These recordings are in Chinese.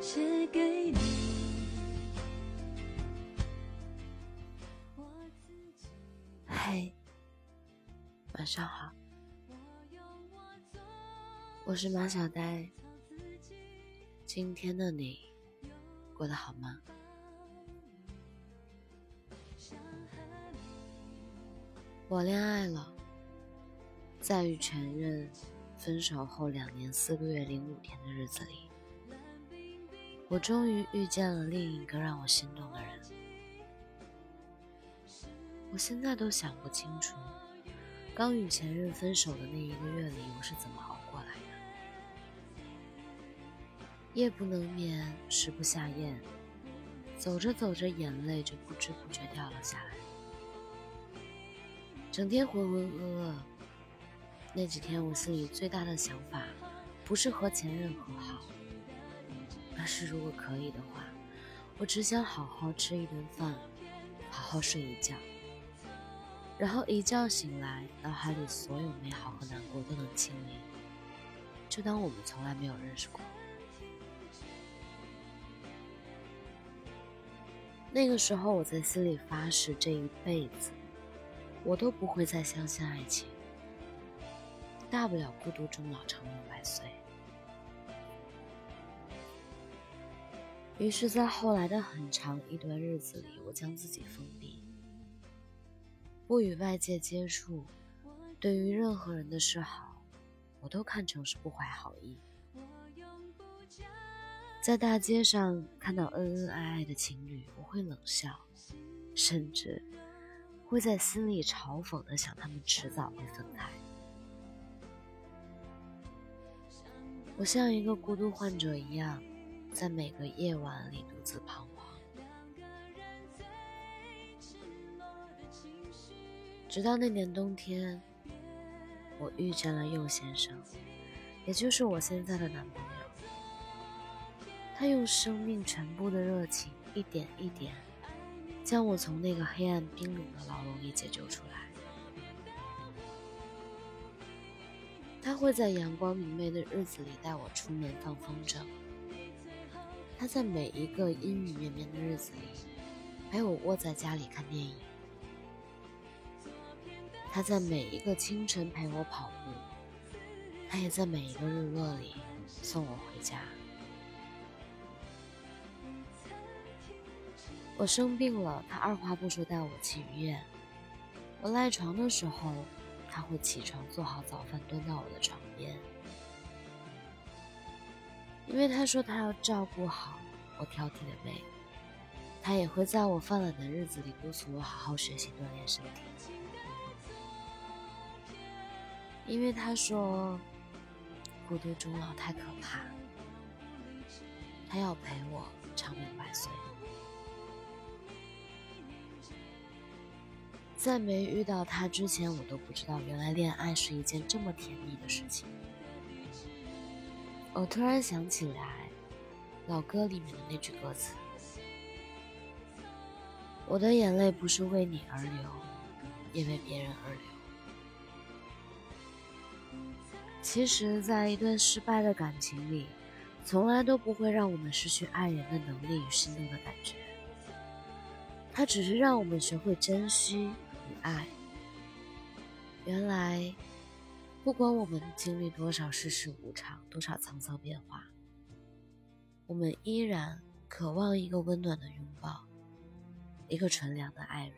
写给你。嘿，晚上好，我是马小呆。今天的你过得好吗？我恋爱了，在与前任分手后两年四个月零五天的日子里。我终于遇见了另一个让我心动的人。我现在都想不清楚，刚与前任分手的那一个月里，我是怎么熬过来的。夜不能眠，食不下咽，走着走着，眼泪就不知不觉掉了下来。整天浑浑噩噩。那几天，我心里最大的想法，不是和前任和好。但是如果可以的话，我只想好好吃一顿饭，好好睡一觉，然后一觉醒来，脑海里所有美好和难过都能清零，就当我们从来没有认识过。那个时候，我在心里发誓，这一辈子我都不会再相信爱情，大不了孤独终老，长命百岁。于是，在后来的很长一段日子里，我将自己封闭，不与外界接触。对于任何人的示好，我都看成是不怀好意。在大街上看到恩恩爱爱的情侣，我会冷笑，甚至会在心里嘲讽的想，他们迟早会分开。我像一个孤独患者一样。在每个夜晚里独自彷徨，直到那年冬天，我遇见了佑先生，也就是我现在的男朋友。他用生命全部的热情，一点一点，将我从那个黑暗冰冷的牢笼里解救出来。他会在阳光明媚的日子里带我出门放风筝。他在每一个阴雨绵绵的日子里陪我窝在家里看电影。他在每一个清晨陪我跑步。他也在每一个日落里送我回家。我生病了，他二话不说带我去医院。我赖床的时候，他会起床做好早饭端到我的床边。因为他说他要照顾好我挑剔的胃，他也会在我犯懒的日子里督促我好好学习锻炼身体。因为他说孤独终老太可怕，他要陪我长命百岁。在没遇到他之前，我都不知道原来恋爱是一件这么甜蜜的事情。我突然想起来，老歌里面的那句歌词：“我的眼泪不是为你而流，也为别人而流。”其实，在一段失败的感情里，从来都不会让我们失去爱人的能力与心动的感觉，它只是让我们学会珍惜与爱。原来。不管我们经历多少世事无常，多少沧桑变化，我们依然渴望一个温暖的拥抱，一个纯良的爱人。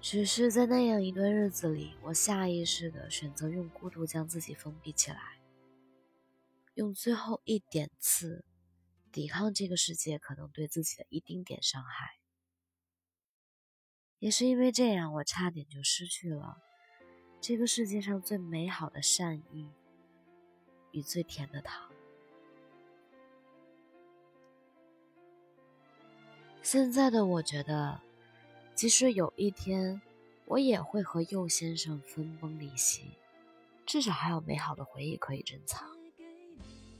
只是在那样一段日子里，我下意识的选择用孤独将自己封闭起来，用最后一点刺，抵抗这个世界可能对自己的一丁点伤害。也是因为这样，我差点就失去了这个世界上最美好的善意与最甜的糖。现在的我觉得，即使有一天我也会和佑先生分崩离析，至少还有美好的回忆可以珍藏。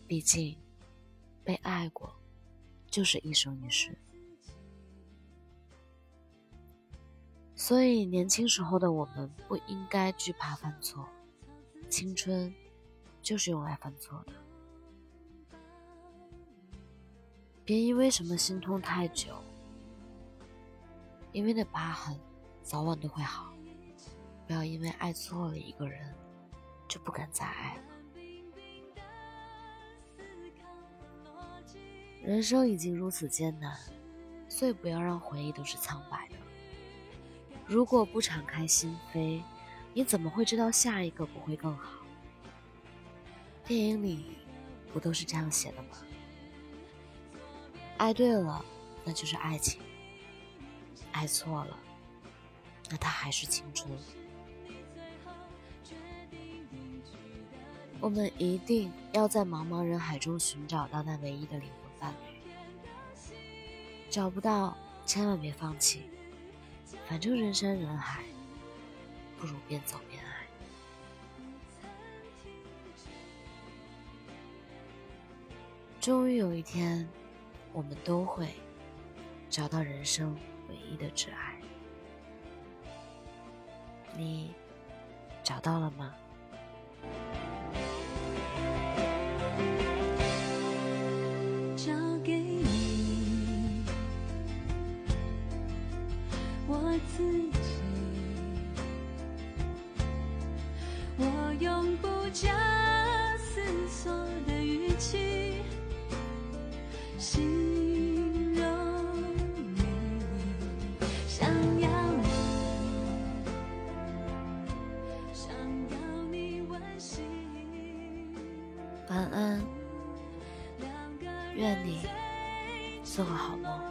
毕竟，被爱过，就是一生一世。所以，年轻时候的我们不应该惧怕犯错。青春，就是用来犯错的。别因为什么心痛太久，因为那疤痕早晚都会好。不要因为爱错了一个人，就不敢再爱了。人生已经如此艰难，所以不要让回忆都是苍白的。如果不敞开心扉，你怎么会知道下一个不会更好？电影里不都是这样写的吗？爱对了，那就是爱情；爱错了，那它还是青春。我们一定要在茫茫人海中寻找到那唯一的灵魂伴侣。找不到，千万别放弃。反正人山人海，不如边走边爱。终于有一天，我们都会找到人生唯一的挚爱。你找到了吗？晚安。愿你做个好梦。